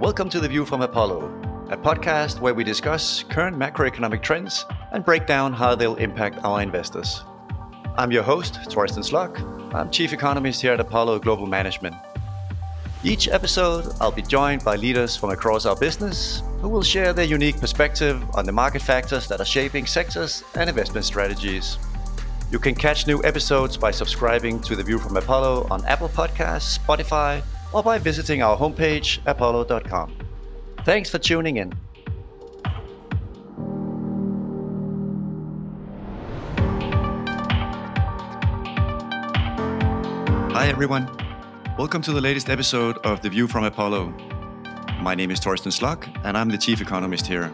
Welcome to The View from Apollo, a podcast where we discuss current macroeconomic trends and break down how they'll impact our investors. I'm your host, Torsten Slok. I'm Chief Economist here at Apollo Global Management. Each episode, I'll be joined by leaders from across our business who will share their unique perspective on the market factors that are shaping sectors and investment strategies. You can catch new episodes by subscribing to The View from Apollo on Apple Podcasts, Spotify, or by visiting our homepage, apollo.com. Thanks for tuning in. Hi, everyone. Welcome to the latest episode of The View from Apollo. My name is Torsten Slok, and I'm the chief economist here.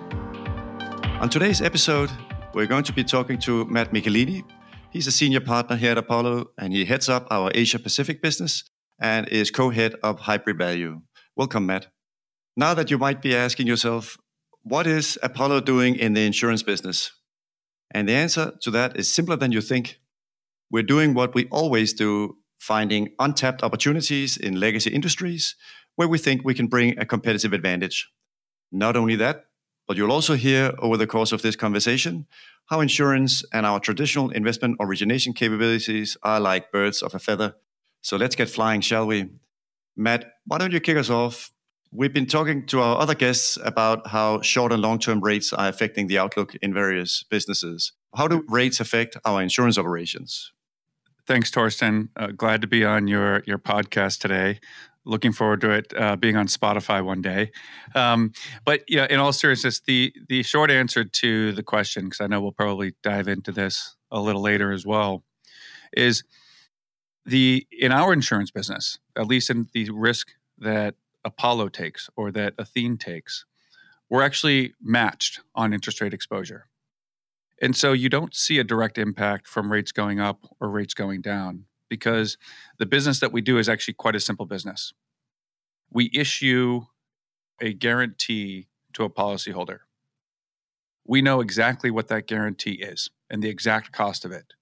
On today's episode, we're going to be talking to Matt Michelini. He's a senior partner here at Apollo, and he heads up our Asia Pacific business and is co head of Hybrid Value. Welcome, Matt. Now that you might be asking yourself, what is Apollo doing in the insurance business? And the answer to that is simpler than you think. We're doing what we always do, finding untapped opportunities in legacy industries where we think we can bring a competitive advantage. Not only that, but you'll also hear over the course of this conversation how insurance and our traditional investment origination capabilities are like birds of a feather so let's get flying, shall we? Matt, why don't you kick us off? We've been talking to our other guests about how short and long term rates are affecting the outlook in various businesses. How do rates affect our insurance operations? Thanks, Torsten. Uh, glad to be on your, your podcast today. Looking forward to it uh, being on Spotify one day. Um, but yeah, in all seriousness, the the short answer to the question, because I know we'll probably dive into this a little later as well, is the in our insurance business, at least in the risk that Apollo takes or that Athene takes, we're actually matched on interest rate exposure. And so you don't see a direct impact from rates going up or rates going down because the business that we do is actually quite a simple business. We issue a guarantee to a policyholder. We know exactly what that guarantee is and the exact cost of it.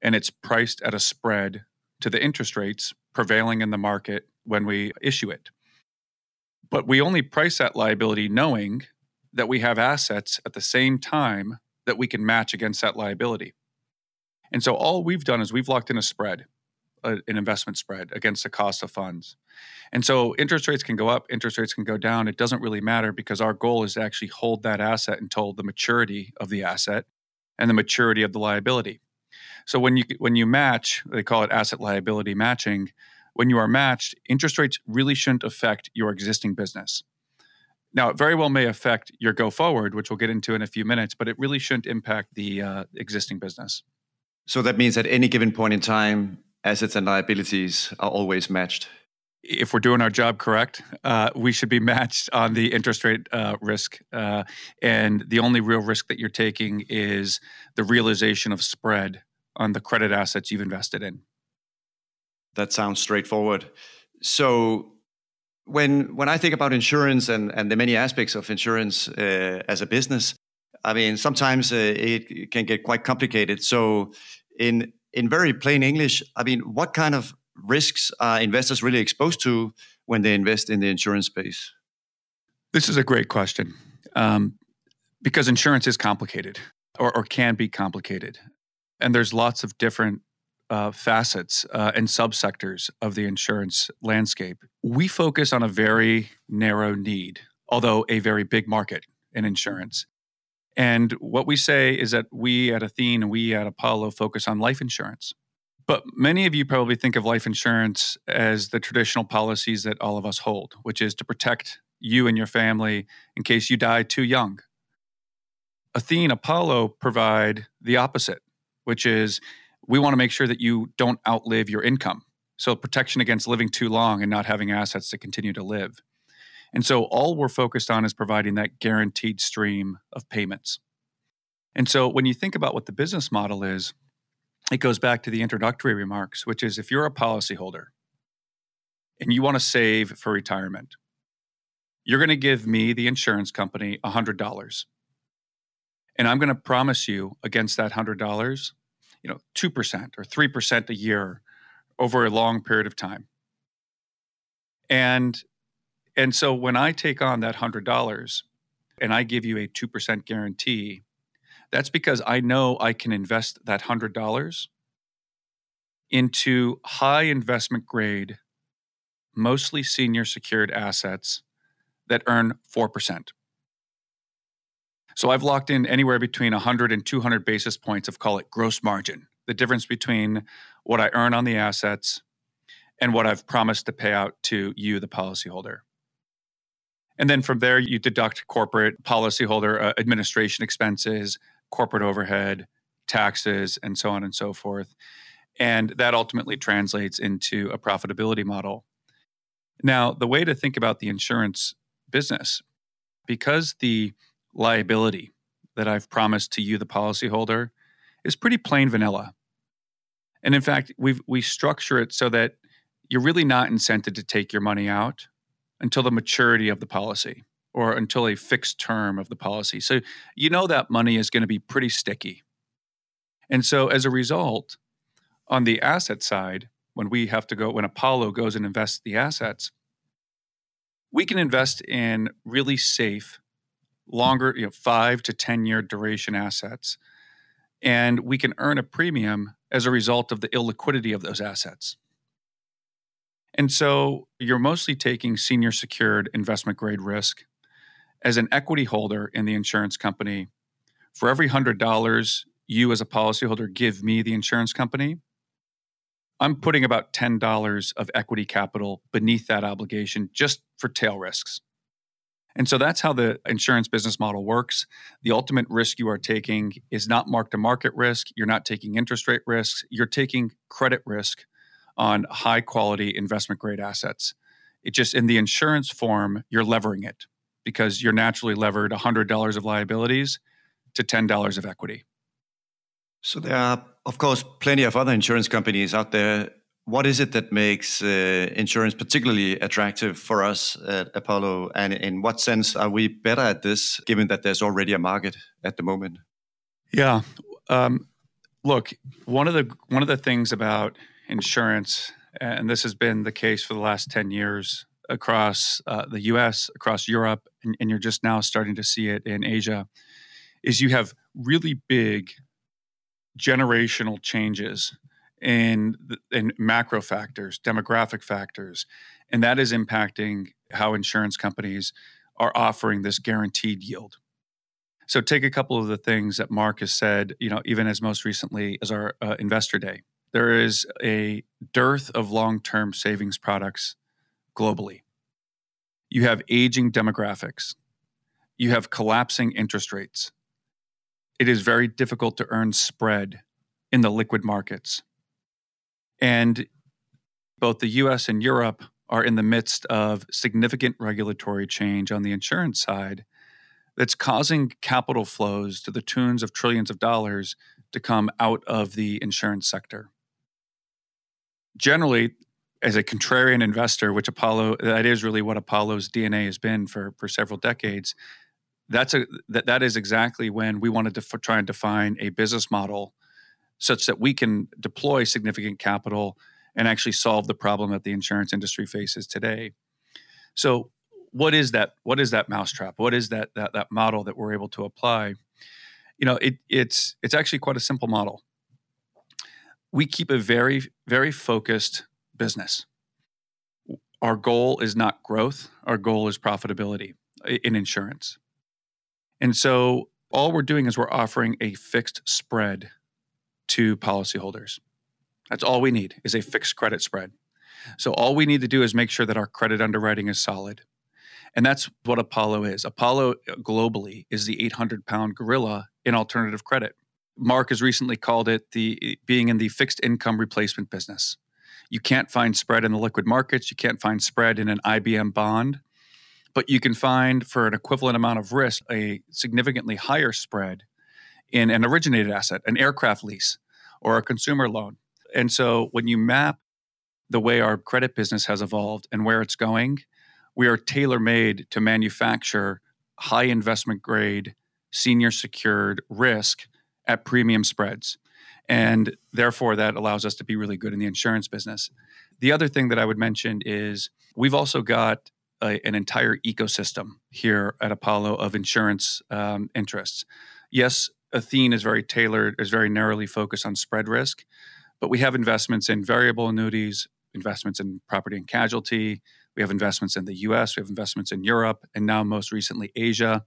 And it's priced at a spread to the interest rates prevailing in the market when we issue it. But we only price that liability knowing that we have assets at the same time that we can match against that liability. And so all we've done is we've locked in a spread, an investment spread against the cost of funds. And so interest rates can go up, interest rates can go down. It doesn't really matter because our goal is to actually hold that asset until the maturity of the asset and the maturity of the liability. So when you when you match, they call it asset liability matching. When you are matched, interest rates really shouldn't affect your existing business. Now, it very well may affect your go forward, which we'll get into in a few minutes, but it really shouldn't impact the uh, existing business. So that means at any given point in time, assets and liabilities are always matched. If we're doing our job correct, uh, we should be matched on the interest rate uh, risk. Uh, and the only real risk that you're taking is the realization of spread on the credit assets you've invested in. That sounds straightforward. So when when I think about insurance and, and the many aspects of insurance uh, as a business, I mean sometimes uh, it can get quite complicated. So in in very plain English, I mean, what kind of risks are investors really exposed to when they invest in the insurance space? This is a great question um, because insurance is complicated or, or can be complicated and there's lots of different uh, facets uh, and subsectors of the insurance landscape. We focus on a very narrow need, although a very big market in insurance. And what we say is that we at Athene and we at Apollo focus on life insurance. But many of you probably think of life insurance as the traditional policies that all of us hold, which is to protect you and your family in case you die too young. Athene, Apollo provide the opposite which is we want to make sure that you don't outlive your income. So, protection against living too long and not having assets to continue to live. And so, all we're focused on is providing that guaranteed stream of payments. And so, when you think about what the business model is, it goes back to the introductory remarks, which is if you're a policyholder and you want to save for retirement, you're going to give me, the insurance company, $100. And I'm going to promise you against that $100 you know, 2% or 3% a year over a long period of time. And And so when I take on that $100 and I give you a 2% guarantee, that's because I know I can invest that $100 into high investment grade, mostly senior secured assets that earn 4%. So I've locked in anywhere between 100 and 200 basis points of call it gross margin, the difference between what I earn on the assets and what I've promised to pay out to you, the policyholder. And then from there, you deduct corporate policyholder uh, administration expenses, corporate overhead, taxes, and so on and so forth. And that ultimately translates into a profitability model. Now, the way to think about the insurance business, because the liability that I've promised to you, the policyholder, is pretty plain vanilla. And in fact, we we structure it so that you're really not incented to take your money out until the maturity of the policy or until a fixed term of the policy. So you know that money is going to be pretty sticky. And so as a result, on the asset side, when we have to go, when Apollo goes and invests the assets, we can invest in really safe, longer, you know, five to 10 year duration assets. And we can earn a premium as a result of the illiquidity of those assets. And so you're mostly taking senior secured investment grade risk. As an equity holder in the insurance company, for every $100 you as a policyholder give me, the insurance company, I'm putting about $10 of equity capital beneath that obligation just for tail risks. And so that's how the insurance business model works. The ultimate risk you are taking is not mark to market risk. You're not taking interest rate risks. You're taking credit risk on high quality investment grade assets. It just in the insurance form, you're levering it because you're naturally levered $100 of liabilities to $10 of equity. So there are, of course, plenty of other insurance companies out there. What is it that makes uh, insurance particularly attractive for us at Apollo? And in what sense are we better at this, given that there's already a market at the moment? Yeah. Um, look, one of the one of the things about insurance, and this has been the case for the last 10 years across uh, the US, across Europe, and, and you're just now starting to see it in Asia, is you have really big generational changes in macro factors, demographic factors, and that is impacting how insurance companies are offering this guaranteed yield. So take a couple of the things that Mark has said, you know, even as most recently as our uh, investor day there is a dearth of long term savings products globally. You have aging demographics, you have collapsing interest rates. It is very difficult to earn spread in the liquid markets. And both the US and Europe are in the midst of significant regulatory change on the insurance side that's causing capital flows to the tunes of trillions of dollars to come out of the insurance sector generally as a contrarian investor, which Apollo that is really what Apollo's DNA has been for for several decades. That's a that that is exactly when we wanted to f- try and define a business model such that we can deploy significant capital and actually solve the problem that the insurance industry faces today. So, what is that? What is that mousetrap? What is that that that model that we're able to apply? You know, it, it's it's actually quite a simple model we keep a very, very focused business. Our goal is not growth, our goal is profitability in insurance. And so all we're doing is we're offering a fixed spread to policyholders. That's all we need is a fixed credit spread. So all we need to do is make sure that our credit underwriting is solid. And that's what Apollo is. Apollo uh, globally is the 800 pound gorilla in alternative credit. Mark has recently called it the being in the fixed income replacement business. You can't find spread in the liquid markets, you can't find spread in an IBM bond, but you can find for an equivalent amount of risk a significantly higher spread in an originated asset, an aircraft lease or a consumer loan. And so when you map the way our credit business has evolved and where it's going, we are tailor made to manufacture high investment grade, senior secured risk at premium spreads. And therefore, that allows us to be really good in the insurance business. The other thing that I would mention is we've also got a, an entire ecosystem here at Apollo of insurance um, interests. Yes, Athene is very tailored, is very narrowly focused on spread risk, but we have investments in variable annuities, investments in property and casualty. We have investments in the US, we have investments in Europe, and now most recently Asia.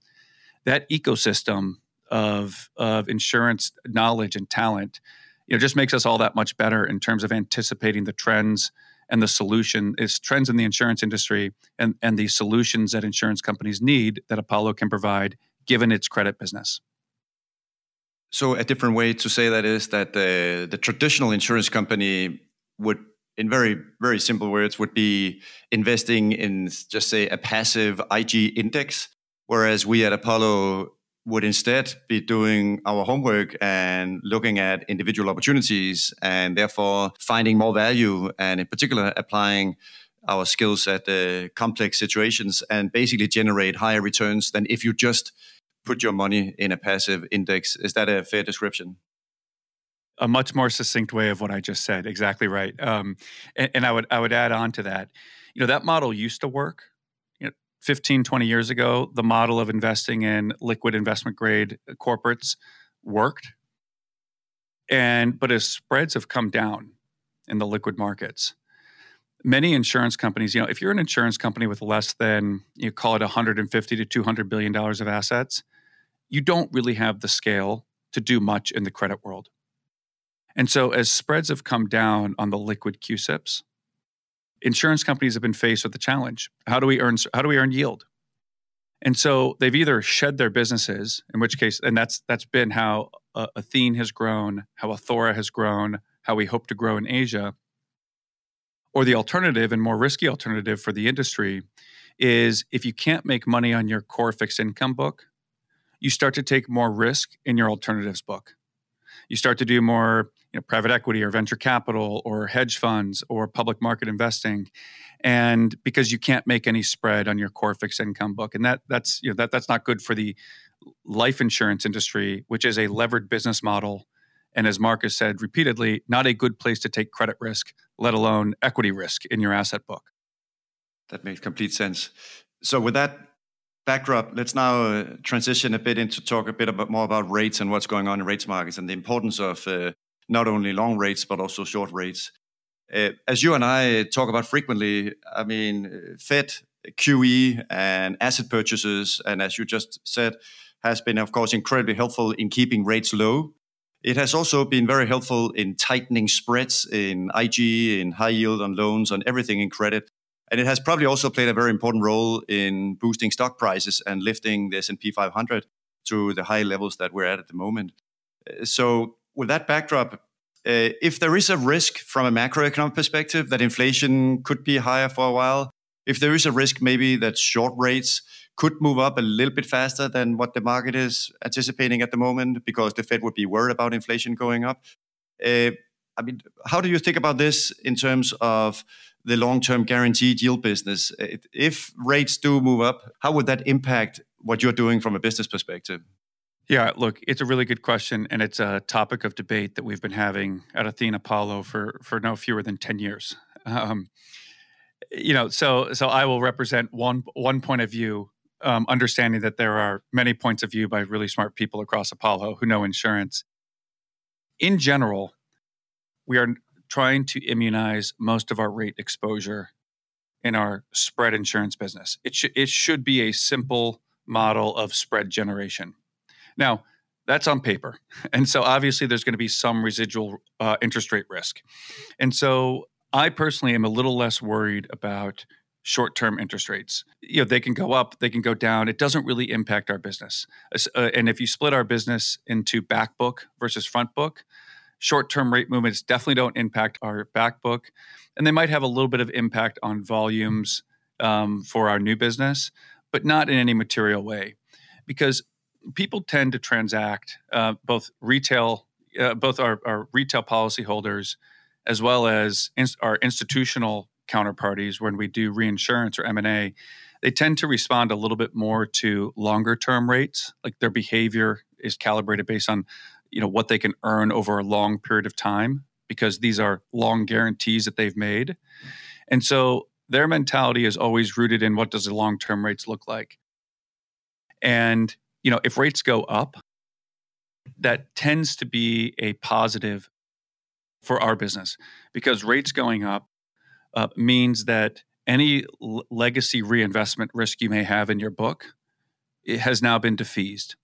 That ecosystem of, of insurance knowledge and talent you know, just makes us all that much better in terms of anticipating the trends and the solution is trends in the insurance industry and, and the solutions that insurance companies need that Apollo can provide given its credit business. So, a different way to say that is that the, the traditional insurance company would, in very, very simple words, would be investing in just say a passive IG index, whereas we at Apollo would instead be doing our homework and looking at individual opportunities and therefore finding more value and in particular applying our skills at the complex situations and basically generate higher returns than if you just put your money in a passive index. Is that a fair description? A much more succinct way of what i just said. Exactly right. Um, and, and i would i would add on to that. You know that model used to work. 15, 20 years ago, the model of investing in liquid investment grade corporates worked. And but as spreads have come down in the liquid markets, many insurance companies, you know, if you're an insurance company with less than you call it 150 to 200 billion dollars of assets, you don't really have the scale to do much in the credit world. And so as spreads have come down on the liquid CUSIPs, insurance companies have been faced with the challenge how do we earn how do we earn yield and so they've either shed their businesses in which case and that's that's been how uh, athene has grown how athora has grown how we hope to grow in asia or the alternative and more risky alternative for the industry is if you can't make money on your core fixed income book you start to take more risk in your alternatives book. You start to do more you know, private equity or venture capital or hedge funds or public market investing and because you can't make any spread on your core fixed income book and that that's you know that that's not good for the life insurance industry which is a levered business model and as Mark has said repeatedly not a good place to take credit risk let alone equity risk in your asset book. That makes complete sense. So with that backdrop, let's now uh, transition a bit into talk a bit more about rates and what's going on in rates markets and the importance of uh, not only long rates but also short rates. Uh, as you and I talk about frequently, I mean, Fed, QE, and asset purchases, and as you just said, has been, of course, incredibly helpful in keeping rates low. It has also been very helpful in tightening spreads in IG, in high yield on loans, on everything in credit. And it has probably also played a very important role in boosting stock prices and lifting the S&P 500 to the high levels that we're at at the moment. Uh, so with that backdrop, uh, if there is a risk from a macroeconomic perspective that inflation could be higher for a while, if there is a risk maybe that short rates could move up a little bit faster than what the market is anticipating at the moment because the Fed would be worried about inflation going up. Uh, I mean, how do you think about this in terms of the long-term guaranteed yield business? If rates do move up, how would that impact what you're doing from a business perspective? Yeah, look, it's a really good question, and it's a topic of debate that we've been having at Athena Apollo for for no fewer than ten years. Um, you know, so so I will represent one one point of view, um, understanding that there are many points of view by really smart people across Apollo who know insurance. In general, we are trying to immunize most of our rate exposure in our spread insurance business. It should it should be a simple model of spread generation now, that's on paper. And so obviously there's going to be some residual uh, interest rate risk. And so I personally am a little less worried about short term interest rates. You know, they can go up, they can go down. It doesn't really impact our business. Uh, and if you split our business into back book versus front book, short term rate movements definitely don't impact our back book. And they might have a little bit of impact on volumes um, for our new business, but not in any material way. Because people tend to transact uh, both retail, uh, both our, our retail policyholders, as well as our institutional counterparties when we do reinsurance or M&A, they tend to respond a little bit more to longer term rates. Like their behavior is calibrated based on, you know, what they can earn over a long period of time because these are long guarantees that they've made. And so their mentality is always rooted in what does the long-term rates look like. And, you know, if rates go up, that tends to be a positive for our business because rates going up uh, means that any l- legacy reinvestment risk you may have in your book it has now been defeased.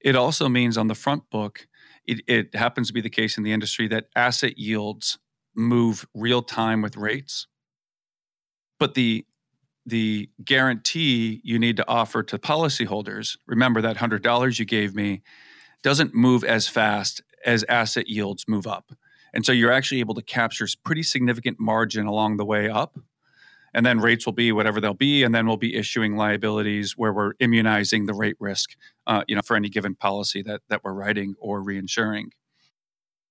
It also means on the front book, it, it happens to be the case in the industry that asset yields move real time with rates. But the the guarantee you need to offer to policyholders, remember that $100 you gave me doesn't move as fast as asset yields move up. And so you're actually able to capture pretty significant margin along the way up and then rates will be whatever they'll be and then we'll be issuing liabilities where we're immunizing the rate risk uh, you know for any given policy that that we're writing or reinsuring.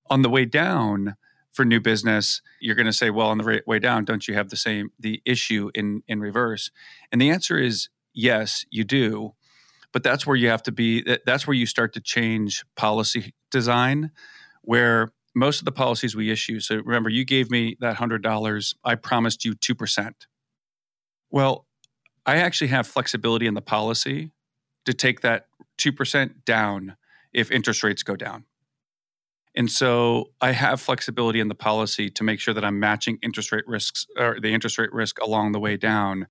On the way down for new business you're going to say well on the way down don't you have the same the issue in in reverse? And the answer is yes you do but that's where you have to be that's where you start to change policy design where most of the policies we issue so remember you gave me that $100 i promised you 2% well, I actually have flexibility in the policy to take that 2% down if interest rates go down. And so I have flexibility in the policy to make sure that I'm matching interest rate risks or the interest rate risk along the way down.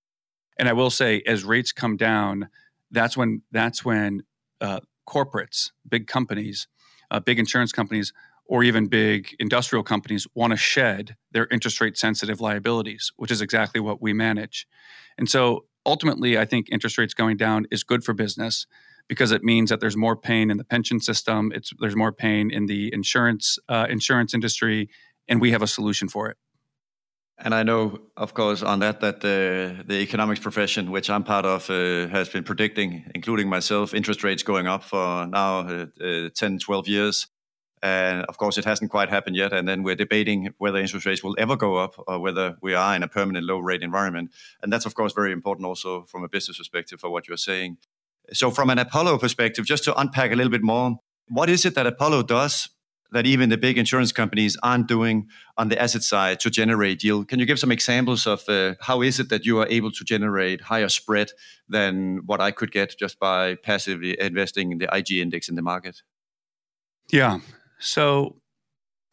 And I will say, as rates come down, that's when that's when uh, corporates, big companies, uh, big insurance companies, or even big industrial companies want to shed their interest rate sensitive liabilities, which is exactly what we manage. And so ultimately, I think interest rates going down is good for business because it means that there's more pain in the pension system. It's there's more pain in the insurance uh, insurance industry, and we have a solution for it. And I know, of course, on that that uh, the economics profession, which I'm part of, uh, has been predicting, including myself, interest rates going up for now uh, uh 10, 12 years. And of course, it hasn't quite happened yet. And then we're debating whether interest rates will ever go up or whether we are in a permanent low rate environment. And that's, of course, very important also from a business perspective for what you're saying. So, from an Apollo perspective, just to unpack a little bit more, what is it that Apollo does that even the big insurance companies aren't doing on the asset side to generate yield? Can you give some examples of uh, how is it that you are able to generate higher spread than what I could get just by passively investing in the IG index in the market? Yeah. So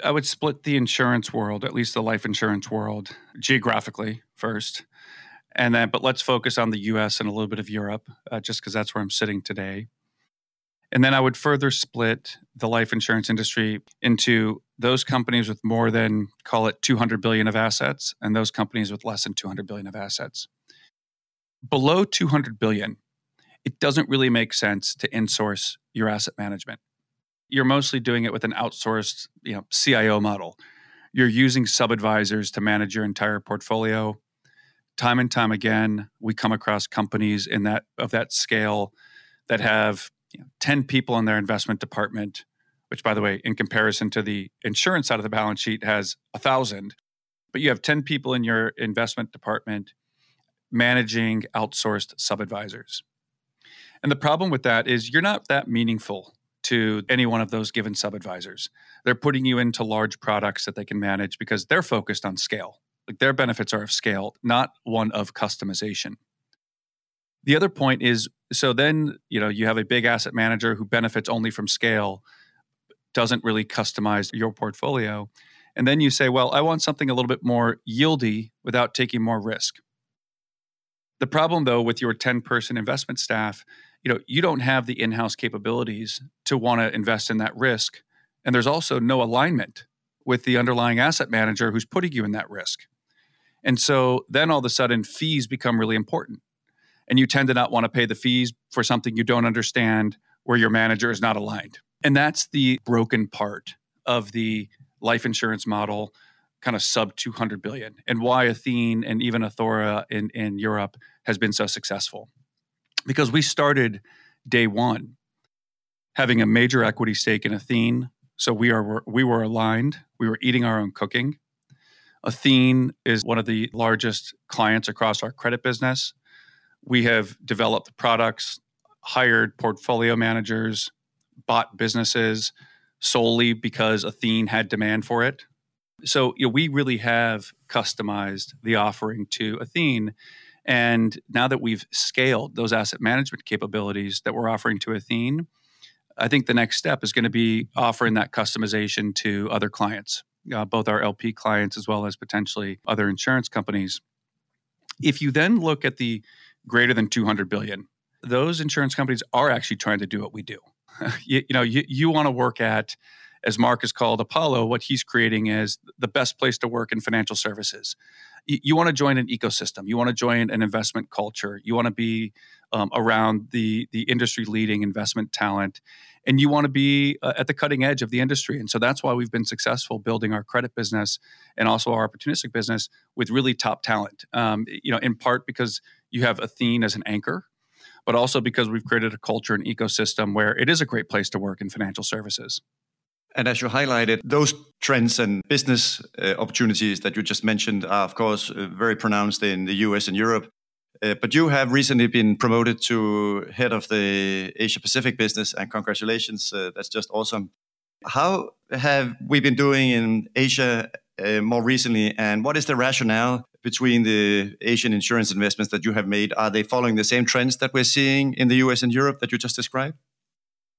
I would split the insurance world, at least the life insurance world, geographically first. And then, but let's focus on the US and a little bit of Europe, uh, just because that's where I'm sitting today. And then I would further split the life insurance industry into those companies with more than, call it 200 billion of assets, and those companies with less than 200 billion of assets. Below 200 billion, it doesn't really make sense to insource your asset management you're mostly doing it with an outsourced you know cio model. You're using sub advisors to manage your entire portfolio. Time and time again we come across companies in that of that scale that have you know, 10 people in their investment department which by the way in comparison to the insurance side of the balance sheet has a thousand. But you have 10 people in your investment department managing outsourced sub advisors and the problem with that is you're not that meaningful to any one of those given sub advisors. They're putting you into large products that they can manage because they're focused on scale. Like their benefits are of scale, not one of customization. The other point is so then, you know, you have a big asset manager who benefits only from scale, doesn't really customize your portfolio. And then you say, well, I want something a little bit more yieldy without taking more risk. The problem though with your 10 person investment staff you know you don't have the in-house capabilities to want to invest in that risk. And there's also no alignment with the underlying asset manager who's putting you in that risk. And so then all of a sudden fees become really important. And you tend to not want to pay the fees for something you don't understand where your manager is not aligned. And that's the broken part of the life insurance model kind of sub 200 billion and why athene and even athora in, in europe has been so successful because we started day one having a major equity stake in Athene. So we are we were aligned. We were eating our own cooking. Athene is one of the largest clients across our credit business. We have developed products, hired portfolio managers, bought businesses solely because Athene had demand for it. So you know, we really have customized the offering to Athene. And now that we've scaled those asset management capabilities that we're offering to Athene, I think the next step is going to be offering that customization to other clients, uh, both our LP clients as well as potentially other insurance companies. If you then look at the greater than 200 billion, those insurance companies are actually trying to do what we do. you, you know, you, you want to work at as Mark has called Apollo, what he's creating is the best place to work in financial services. You, you want to join an ecosystem. You want to join an investment culture. You want to be um, around the the industry leading investment talent, and you want to be uh, at the cutting edge of the industry. And so that's why we've been successful building our credit business and also our opportunistic business with really top talent. Um, you know, in part because you have Athene as an anchor, but also because we've created a culture and ecosystem where it is a great place to work in financial services. And as you highlighted, those trends and business uh, opportunities that you just mentioned are, of course, uh, very pronounced in the US and Europe. Uh, but you have recently been promoted to head of the Asia Pacific business, and congratulations. Uh, that's just awesome. How have we been doing in Asia uh, more recently, and what is the rationale between the Asian insurance investments that you have made? Are they following the same trends that we're seeing in the US and Europe that you just described?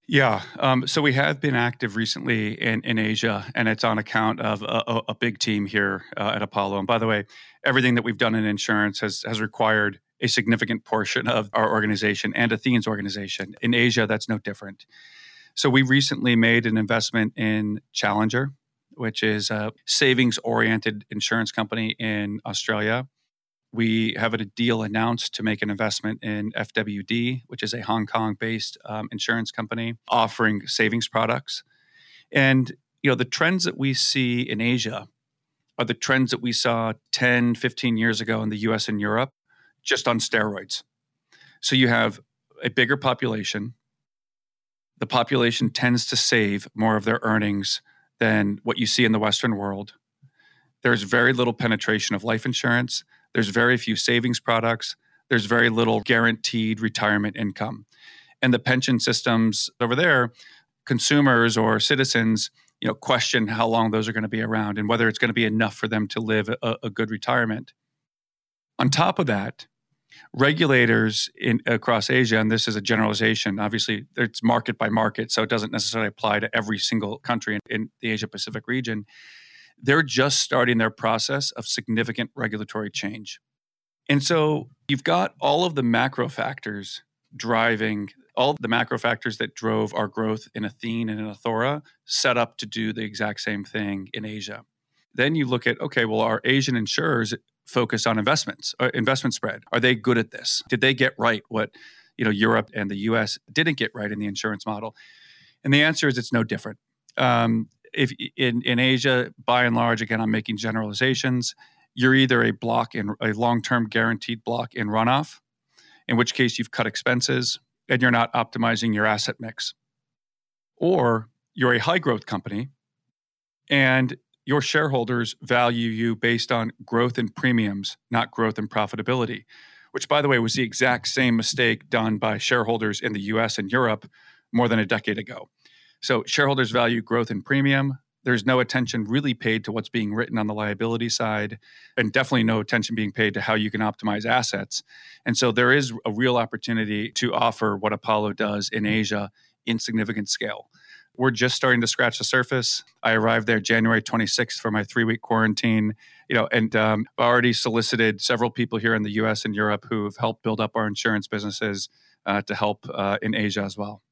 Yeah. Um, so we have been active recently in, in Asia, and it's on account of a, a big team here uh, at Apollo. And by the way, everything that we've done in insurance has, has required a significant portion of our organization and Athene's organization. In Asia, that's no different. So we recently made an investment in Challenger, which is a savings oriented insurance company in Australia. We have a deal announced to make an investment in FWD, which is a Hong Kong based um, insurance company offering savings products. And you know the trends that we see in Asia are the trends that we saw 10, 15 years ago in the US and Europe, just on steroids. So you have a bigger population. The population tends to save more of their earnings than what you see in the Western world. There's very little penetration of life insurance. There's very few savings products. There's very little guaranteed retirement income. And the pension systems over there, consumers or citizens, you know, question how long those are going to be around and whether it's going to be enough for them to live a, a good retirement. On top of that, regulators in across Asia, and this is a generalization. Obviously, it's market by market, so it doesn't necessarily apply to every single country in, in the Asia Pacific region they're just starting their process of significant regulatory change. And so you've got all of the macro factors driving all the macro factors that drove our growth in Athene and in Athora set up to do the exact same thing in Asia. Then you look at okay, well, our Asian insurers focus on investments, uh, investment spread. Are they good at this? Did they get right what you know Europe and the U.S. didn't get right in the insurance model? And the answer is it's no different. Um, if in, in Asia, by and large, again, I'm making generalizations, you're either a block in a long-term guaranteed block in runoff, in which case you've cut expenses and you're not optimizing your asset mix. Or you're a high growth company and your shareholders value you based on growth in premiums, not growth in profitability, which, by the way, was the exact same mistake done by shareholders in the US and Europe more than a decade ago. So shareholders value growth and premium. There's no attention really paid to what's being written on the liability side, and definitely no attention being paid to how you can optimize assets. And so there is a real opportunity to offer what Apollo does in Asia in significant scale. We're just starting to scratch the surface. I arrived there January 26th for my three week quarantine, you know, and um, already solicited several people here in the U.S. and Europe who have helped build up our insurance businesses uh, to help uh, in Asia as well.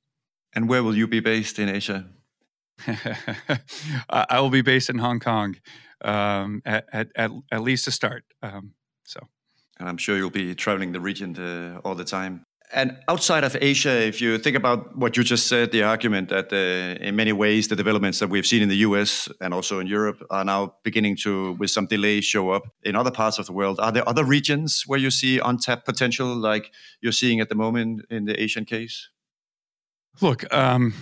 And where will you be based in Asia? I will be based in Hong Kong, um, at, at, at, at, least to start. Um, so, and I'm sure you'll be traveling the region to, all the time. And outside of Asia, if you think about what you just said, the argument that uh, in many ways the developments that we've seen in the US and also in Europe are now beginning to, with some delay, show up in other parts of the world. Are there other regions where you see untapped potential like you're seeing at the moment in the Asian case? Look, um,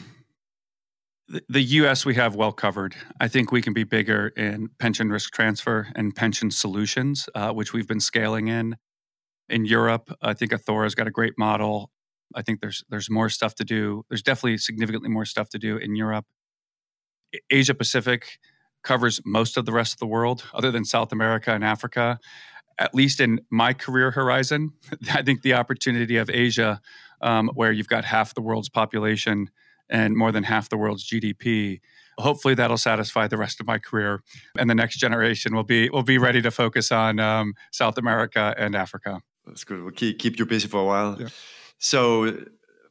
the, U.S. we have well covered. I think we can be bigger in pension risk transfer and pension solutions, uh, which we've been scaling in. In Europe, I think Athora's got a great model. I think there's there's more stuff to do. There's definitely significantly more stuff to do in Europe. Asia Pacific, covers most of the rest of the world, other than South America and Africa. At least in my career horizon, I think the opportunity of Asia, um, where you've got half the world's population and more than half the world's GDP, hopefully that'll satisfy the rest of my career, and the next generation will be will be ready to focus on um, South America and Africa. That's good. We'll keep keep you busy for a while. Yeah. So,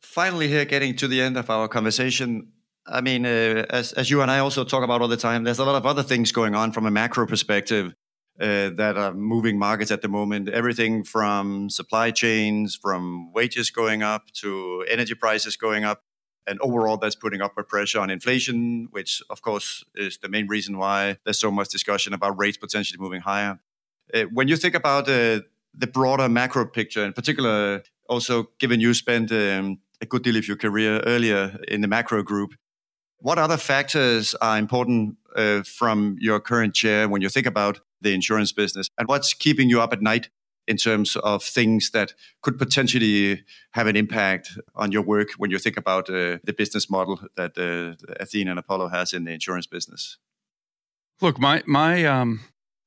finally, here getting to the end of our conversation, I mean, uh, as, as you and I also talk about all the time, there's a lot of other things going on from a macro perspective uh, that are moving markets at the moment. Everything from supply chains, from wages going up to energy prices going up. And overall, that's putting upward pressure on inflation, which, of course, is the main reason why there's so much discussion about rates potentially moving higher. Uh, when you think about uh, the broader macro picture, in particular, also given you spent um, a good deal of your career earlier in the macro group, what other factors are important uh, from your current chair when you think about the insurance business? And what's keeping you up at night in terms of things that could potentially have an impact on your work when you think about uh, the business model that uh, Athene and Apollo has in the insurance business? Look, my my um,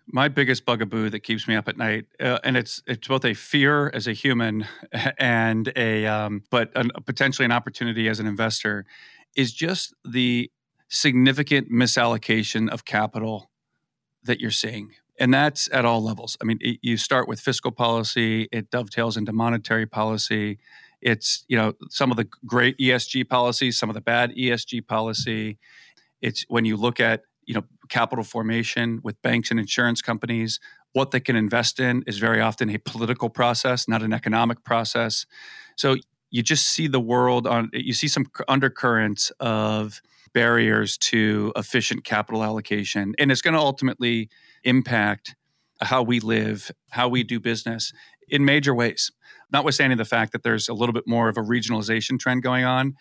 my biggest bugaboo that keeps me up at night, uh, and it's it's both a fear as a human and a um, but an, potentially an opportunity as an investor, is just the significant misallocation of capital that you're seeing. And that's at all levels. I mean, it, you start with fiscal policy, it dovetails into monetary policy. It's, you know, some of the great ESG policies, some of the bad ESG policy. It's when you look at, you know, capital formation with banks and insurance companies, what they can invest in is very often a political process, not an economic process. So you just see the world on you see some undercurrents of barriers to efficient capital allocation and it's going to ultimately impact how we live how we do business in major ways. Notwithstanding the fact that there's a little bit more of a regionalization trend going on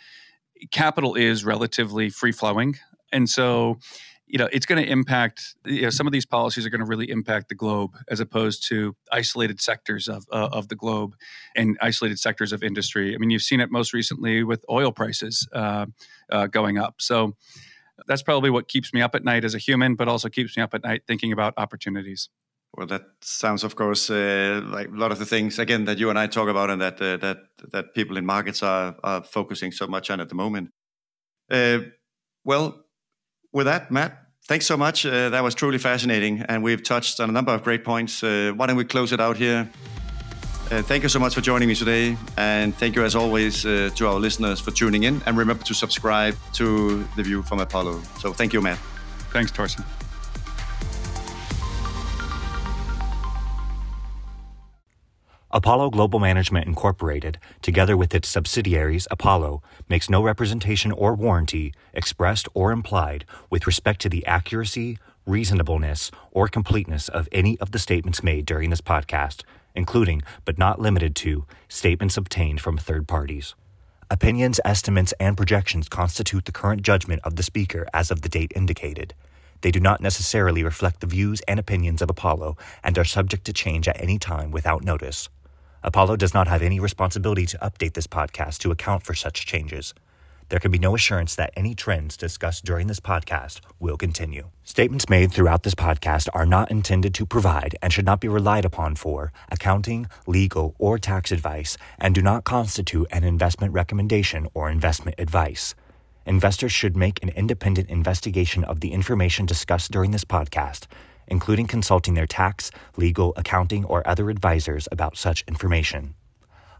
capital is relatively free flowing and so you know it's going to impact you know some of these policies are going to really impact the globe as opposed to isolated sectors of uh, of the globe and isolated sectors of industry. I mean you've seen it most recently with oil prices uh, uh, going up. So that's probably what keeps me up at night as a human but also keeps me up at night thinking about opportunities well, that sounds, of course, uh, like a lot of the things again that you and I talk about, and that uh, that that people in markets are, are focusing so much on at the moment. Uh, well, with that, Matt, thanks so much. Uh, that was truly fascinating. And we've touched on a number of great points. Uh, why don't we close it out here? Uh, thank you so much for joining me today. And thank you, as always, uh, to our listeners for tuning in. And remember to subscribe to The View from Apollo. So thank you, Matt. Thanks, Torsten. Apollo Global Management Incorporated, together with its subsidiaries Apollo, makes no representation or warranty, expressed or implied, with respect to the accuracy, reasonableness, or completeness of any of the statements made during this podcast, including, but not limited to, statements obtained from third parties. Opinions, estimates, and projections constitute the current judgment of the speaker as of the date indicated. They do not necessarily reflect the views and opinions of Apollo and are subject to change at any time without notice. Apollo does not have any responsibility to update this podcast to account for such changes. There can be no assurance that any trends discussed during this podcast will continue. Statements made throughout this podcast are not intended to provide and should not be relied upon for accounting, legal, or tax advice and do not constitute an investment recommendation or investment advice. Investors should make an independent investigation of the information discussed during this podcast including consulting their tax, legal, accounting, or other advisors about such information.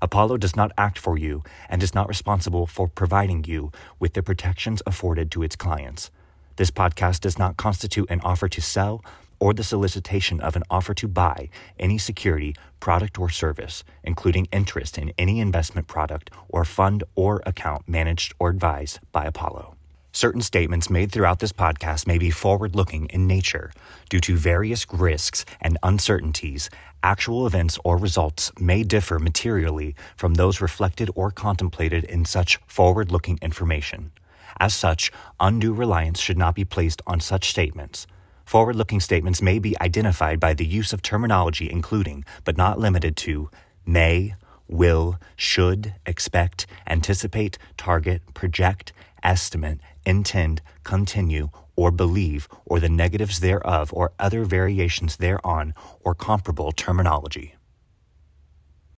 Apollo does not act for you and is not responsible for providing you with the protections afforded to its clients. This podcast does not constitute an offer to sell or the solicitation of an offer to buy any security, product, or service, including interest in any investment product or fund or account managed or advised by Apollo. Certain statements made throughout this podcast may be forward looking in nature. Due to various risks and uncertainties, actual events or results may differ materially from those reflected or contemplated in such forward looking information. As such, undue reliance should not be placed on such statements. Forward looking statements may be identified by the use of terminology including, but not limited to, may, will, should, expect, anticipate, target, project, estimate, intend, continue, or believe, or the negatives thereof, or other variations thereon, or comparable terminology.